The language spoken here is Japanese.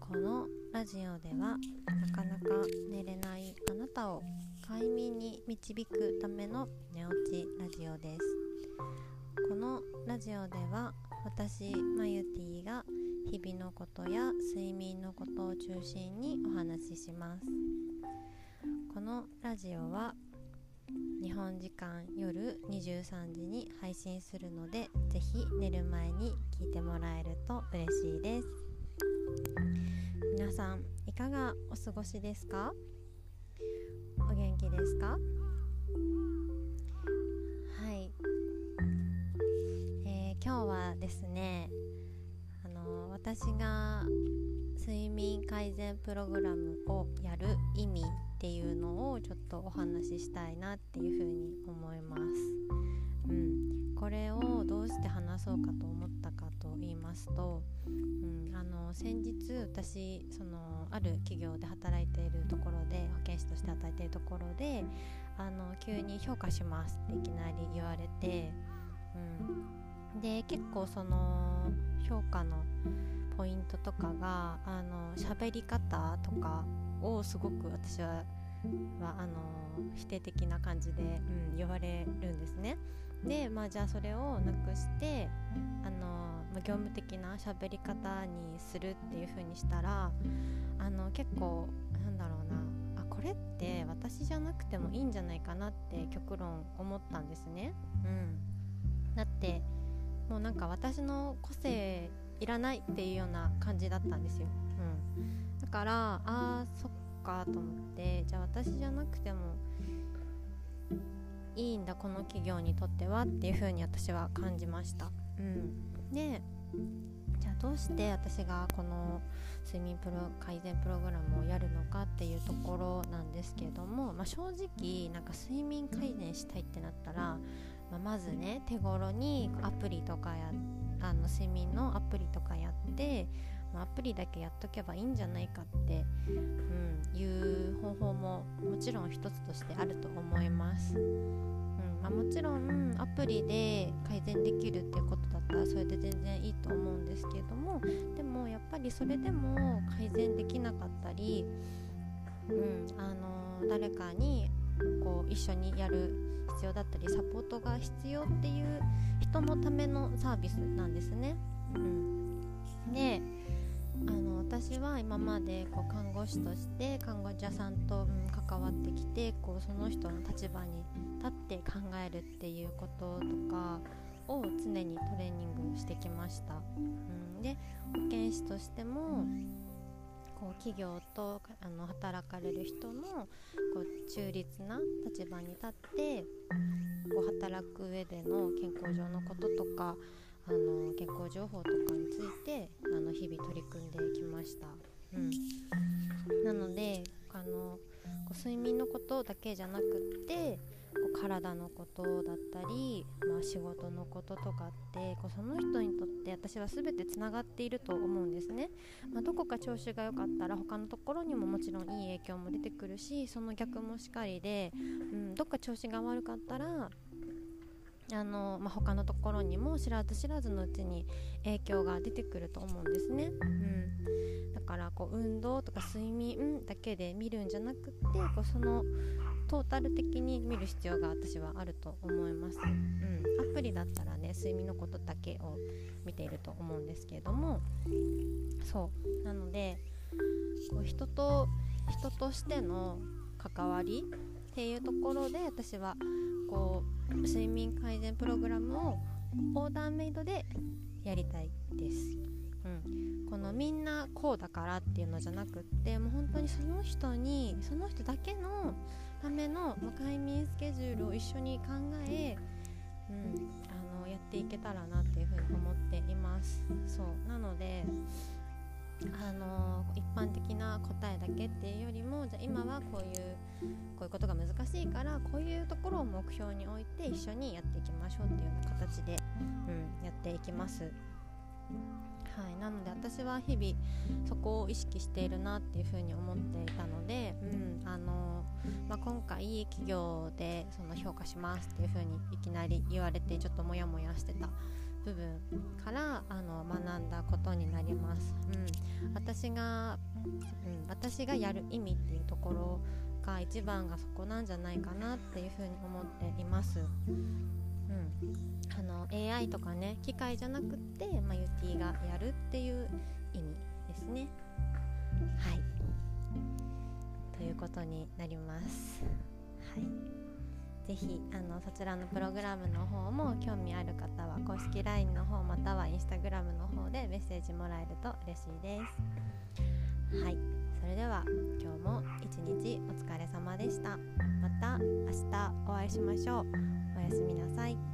このラジオではなかなか寝れないあなたを快眠に導くための寝落ちラジオです。このラジオでは私マユティが日々のことや睡眠のことを中心にお話しします。このラジオは日本時間夜23時に配信するので是非寝る前に聞いてもらえると嬉しいです。皆さんいかがお過ごしですか？お元気ですか？はい、えー、今日はですねあの私が睡眠改善プログラムをやる意味っていうのをちょっとお話ししたいなっていうふうに思います。うん、これをして話そうかと思ったかと言いますと、うん、あの先日私そのある企業で働いているところで保健師として働いているところであの急に評価しますっていきなり言われて、うん、で結構その評価のポイントとかがあの喋り方とかをすごく私ははあの否定的な感じで、うん、言われるんですね。で、まあ、じゃあそれをなくしてあの、まあ、業務的な喋り方にするっていう風にしたらあの結構なんだろうなあこれって私じゃなくてもいいんじゃないかなって極論思ったんですね。うん、だってもうなんか私の個性いらないっていうような感じだったんですよ。うん、だからあーそっかと思ってじゃあ私じゃなくてもいいんだこの企業にとってはっていう風に私は感じました。うん、でじゃあどうして私がこの睡眠プロ改善プログラムをやるのかっていうところなんですけれども、まあ、正直なんか睡眠改善したいってなったら、まあ、まずね手頃にアプリとかやあの睡眠のアプリとかやってアプリだけやっとけばいいんじゃないかって、うん、いう方法ももちろん一つとしてあると思います、うんまあ、もちろんアプリで改善できるっていうことだったらそれで全然いいと思うんですけれどもでもやっぱりそれでも改善できなかったり、うん、あの誰かにこう一緒にやる必要だったりサポートが必要っていう人のためのサービスなんですね。うん、で私は今までこう看護師として看護者さんと、関わってきてこうその人の立場に立って考えるっていうこととかを常にトレーニングしてきました。うん、で保健師としてもこう企業とあの働かれる人のこう中立な立場に立ってこう働く上での健康上のこととかあの健康情報とかについてあの日々取り組んできました。うん、なのであのこう睡眠のことだけじゃなくってこう体のことだったり、まあ、仕事のこととかってこうその人にとって私は全てつながっていると思うんですね、まあ、どこか調子が良かったら他のところにももちろんいい影響も出てくるしその逆もしかりで、うん、どっか調子が悪かったらあの、まあ、他のところにも知らず知らずのうちに影響が出てくると思うんですね、うん、だからこう運動とか睡眠だけで見るんじゃなくってこうそのトータル的に見る必要が私はあると思います、うん、アプリだったらね睡眠のことだけを見ていると思うんですけれども。そう。なのでこう人と人としての関わりっていうところで私はこう睡眠改善プログラムをオーダーメイドでやりたいです。うん、このみんなこうだからっていうのじゃなくってもう本当にその人にその人だけのための快眠スケジュールを一緒に考え、うん、あのやっていけたらなっていうふうに思般的な答えだけっていうよりもじゃあ今はこういうこういうことが難しいからこういうところを目標に置いて一緒にやっていきましょうっていうような形で、うん、やっていきます。はい、なので私は日々そこを意識しているなっていうふうに思っていたので、うんあのまあ、今回企業でその評価しますっていうふうにいきなり言われてちょっとモヤモヤしてた部分からあの学んだことになります、うん、私が、うん、私がやる意味っていうところが一番がそこなんじゃないかなっていうふうに思っています、うん、あの AI とかね機械じゃなくって、まあ、ユティがやるっていう意味ですね。はい。ということになります。はい。ぜひあのそちらのプログラムの方も興味ある方は公式 LINE の方または Instagram の方でメッセージもらえると嬉しいです。はい。それでは今日も一日お疲れ様でした。また明日お会いしましょう。おやすみなさい。